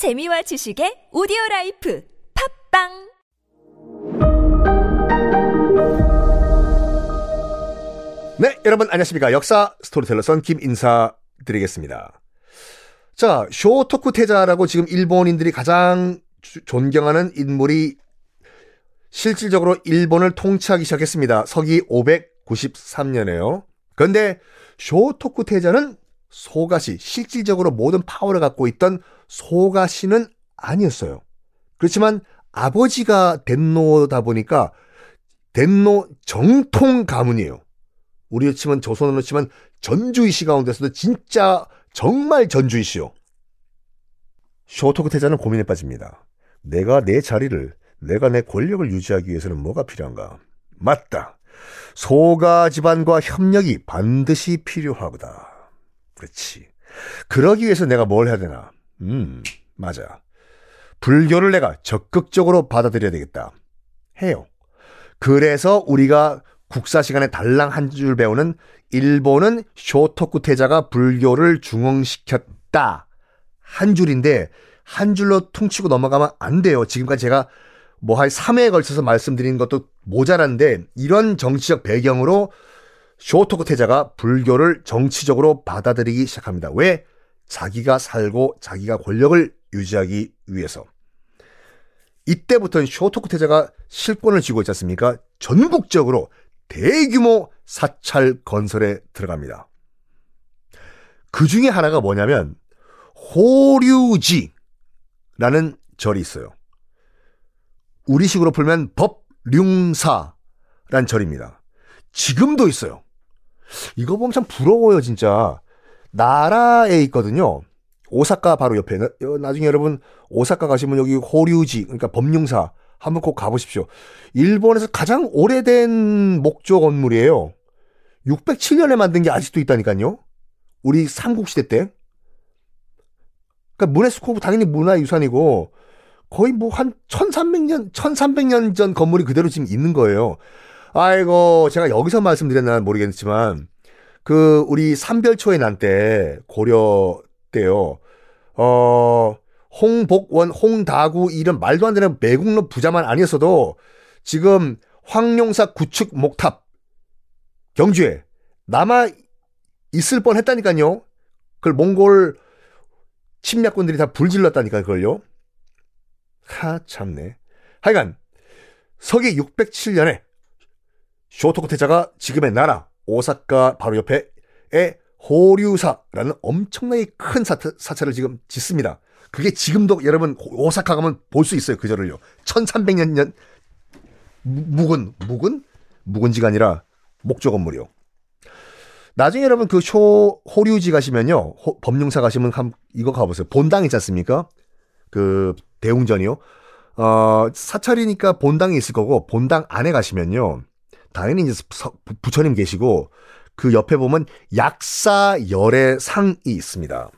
재미와 지식의 오디오 life 팟빵 네, 여러분 안녕하십니까. 역사 스토리텔러 썬킴 인사 드리겠습니다. 자, 쇼토쿠 태자라고 지금 일본인들이 가장 주- 존경하는 인물이 실질적으로 일본을 통치하기 시작했습니다. 서기 593년에요. 그런데 쇼토쿠 태자는 소가시, 실질적으로 모든 파워를 갖고 있던 소가시는 아니었어요. 그렇지만 아버지가 덴노다 보니까 덴노 정통 가문이에요. 우리로 치면 조선으로 치면 전주이시 가운데서도 진짜 정말 전주이시요. 쇼토크 태자는 고민에 빠집니다. 내가 내 자리를, 내가 내 권력을 유지하기 위해서는 뭐가 필요한가? 맞다. 소가 집안과 협력이 반드시 필요하다. 그렇지. 그러기 위해서 내가 뭘 해야 되나? 음, 맞아. 불교를 내가 적극적으로 받아들여야 되겠다. 해요. 그래서 우리가 국사 시간에 달랑 한 줄 배우는 일본은 쇼토쿠 태자가 불교를 중흥시켰다. 한 줄인데 한 줄로 퉁치고 넘어가면 안 돼요. 지금까지 제가 뭐 한 3회에 걸쳐서 말씀드린 것도 모자란데 이런 정치적 배경으로 쇼토쿠 태자가 불교를 정치적으로 받아들이기 시작합니다. 왜? 자기가 살고 자기가 권력을 유지하기 위해서. 이때부터는 쇼토쿠 태자가 실권을 쥐고 있지 않습니까? 전국적으로 대규모 사찰 건설에 들어갑니다. 그 중에 하나가 뭐냐면 호류지라는 절이 있어요. 우리식으로 풀면 법륜사란 절입니다. 지금도 있어요. 이거 보면 참 부러워요, 진짜. 나라에 있거든요. 오사카 바로 옆에. 나- 나중에 여러분 오사카 가시면 여기 호류지, 그러니까 법륜사 한번 꼭 가보십시오. 일본에서 가장 오래된 목조 건물이에요. 607년에 만든 게 아직도 있다니까요. 우리 삼국시대 때. 그러니까 문해스코브 당연히 문화유산이고 거의 뭐 한 1300년, 1300년 전 건물이 그대로 지금 있는 거예요. 아이고, 제가 여기서 말씀드렸나 모르겠지만 그 우리 삼별초의 난때 고려 때요. 어, 홍복원, 홍다구 이런 말도 안 되는 매국노 부자만 아니었어도 지금 황룡사 구축 목탑 경주에 남아 있을 뻔 했다니까요. 그걸 몽골 침략군들이 다 불질렀다니까 그걸요. 하 참네. 하여간 서기 607년에 쇼토쿠 태자가 지금의 나라 오사카 바로 옆에 에 호류사라는 엄청나게 큰 사찰, 사찰을 지금 짓습니다. 그게 지금도 여러분 오사카 가면 볼 수 있어요. 그 절을요. 1300년 년 묵은 묵은 묵은지가 아니라 목조 건물이요. 나중에 여러분 그 쇼 호류지 가시면요. 호- 법륜사 가시면 한 이거 가보세요. 본당 있지 않습니까? 그 대웅전이요. 어, 사찰이니까 본당이 있을 거고 본당 안에 가시면요. 당연히 이제 서- 부처님 계시고 그 옆에 보면 약사 열의 상이 있습니다.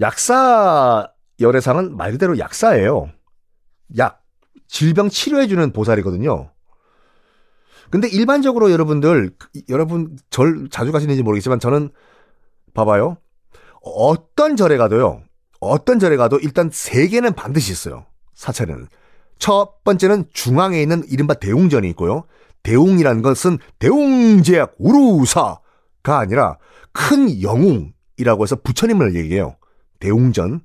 약사 열의 상은 말 그대로 약사예요. 약 질병 치료해 주는 보살이거든요. 근데 일반적으로 여러분들 그- 여러분 절 자주 가시는지 모르겠지만 저는 봐봐요. 어떤 절에 가도요. 어떤 절에 가도 일단 세 개는 반드시 있어요. 사찰에는. 첫 번째는 중앙에 있는 이른바 대웅전이 있고요. 대웅이라는 것은 대웅제약 우루사가 아니라 큰 영웅이라고 해서 부처님을 얘기해요. 대웅전.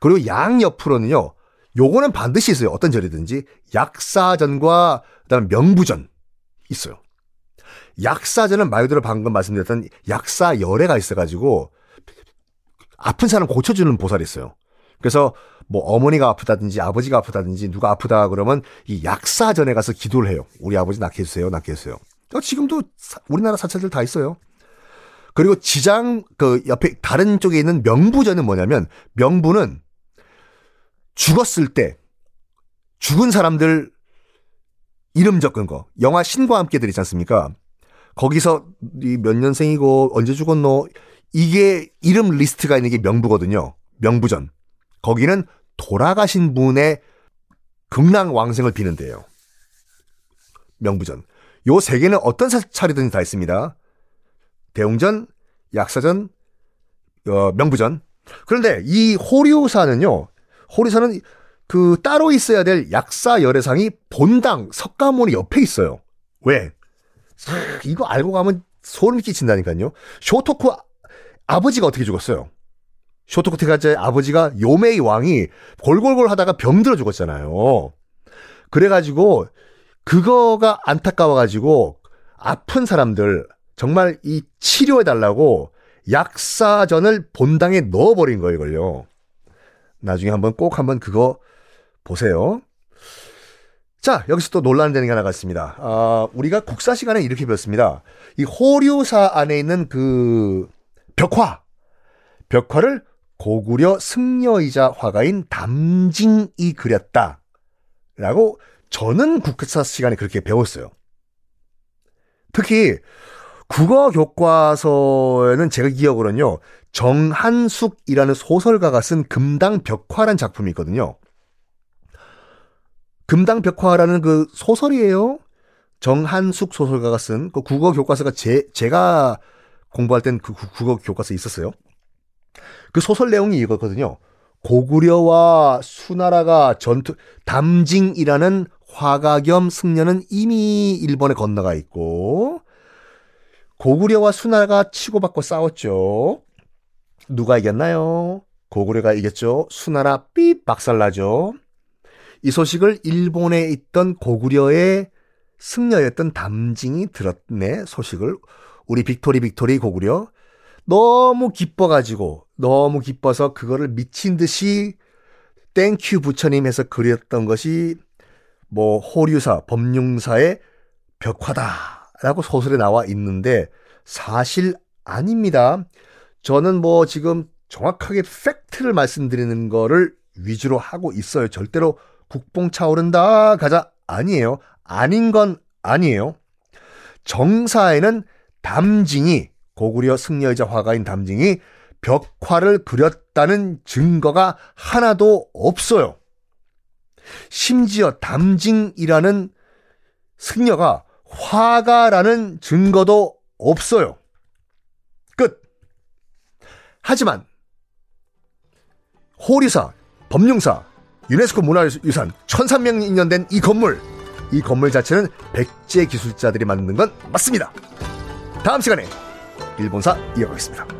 그리고 양 옆으로는요. 요거는 반드시 있어요. 어떤 절이든지. 약사전과 그다음에 명부전 있어요. 약사전은 말 그대로 방금 말씀드렸던 약사 열애가 있어가지고 아픈 사람 고쳐주는 보살이 있어요. 그래서 뭐 어머니가 아프다든지 아버지가 아프다든지 누가 아프다 그러면 이 약사전에 가서 기도를 해요. 우리 아버지 낫게 해주세요. 낫게 해주세요. 어, 지금도 사- 우리나라 사찰들 다 있어요. 그리고 지장 그 옆에 다른 쪽에 있는 명부전은 뭐냐면 명부는 죽었을 때 죽은 사람들 이름 적은 거 영화 신과 함께들 있지 않습니까? 거기서 이몇 년생이고 언제 죽었노 이게 이름 리스트가 있는 게 명부거든요. 명부전. 거기는 돌아가신 분의 극락 왕생을 비는데요. 명부전. 요 세 개는 어떤 사찰이든지 다 있습니다. 대웅전, 약사전, 어, 명부전. 그런데 이 호류사는요, 호류사는 그 따로 있어야 될 약사 열애상이 본당 석가모니 옆에 있어요. 왜? 이거 알고 가면 소름 끼친다니까요. 쇼토쿠 아버지가 어떻게 죽었어요? 쇼토쿠 테가제 아버지가 요메이 왕이 골골골 하다가 병들어 죽었잖아요. 그래가지고 그거가 안타까워가지고 아픈 사람들 정말 이 치료해달라고 약사전을 본당에 넣어버린 거예요, 이걸요. 나중에 한번 꼭 한번 그거 보세요. 자, 여기서 또 논란되는 게 하나가 있습니다. 아, 우리가 국사 시간에 이렇게 배웠습니다. 이 호류사 안에 있는 그 벽화, 벽화를 고구려 승려이자 화가인 담징이 그렸다. 라고 저는 국사 시간에 그렇게 배웠어요. 특히 국어 교과서에는 제가 기억으로는요. 정한숙이라는 소설가가 쓴 금당 벽화란 작품이 있거든요. 금당 벽화라는 그 소설이에요. 정한숙 소설가가 쓴 그 국어 교과서가 제, 제가 공부할 땐 그 국어 교과서 있었어요. 그 소설 내용이 이거거든요. 고구려와 수나라가 전투, 담징이라는 화가 겸 승려는 이미 일본에 건너가 있고, 고구려와 수나라가 치고받고 싸웠죠. 누가 이겼나요? 고구려가 이겼죠. 수나라 삐 박살나죠. 이 소식을 일본에 있던 고구려의 승려였던 담징이 들었네, 소식을. 우리 victory victory 고구려. 너무 기뻐가지고, 너무 기뻐서 그거를 미친 듯이 thank you 부처님 해서 그렸던 것이 뭐 호류사, 법륭사의 벽화다라고 소설에 나와 있는데 사실 아닙니다. 저는 뭐 지금 정확하게 fact를 말씀드리는 거를 위주로 하고 있어요. 절대로 국뽕 차오른다 가자 아니에요. 아닌 건 아니에요. 정사에는 담징이 고구려 승려이자 화가인 담징이 벽화를 그렸다는 증거가 하나도 없어요. 심지어 담징이라는 승려가 화가라는 증거도 없어요. 끝. 하지만 호리사, 법룡사, 유네스코 문화유산 1300년 된 이 건물 이 건물 자체는 백제 기술자들이 만든 건 맞습니다. 다음 시간에 일본사 이어가겠습니다.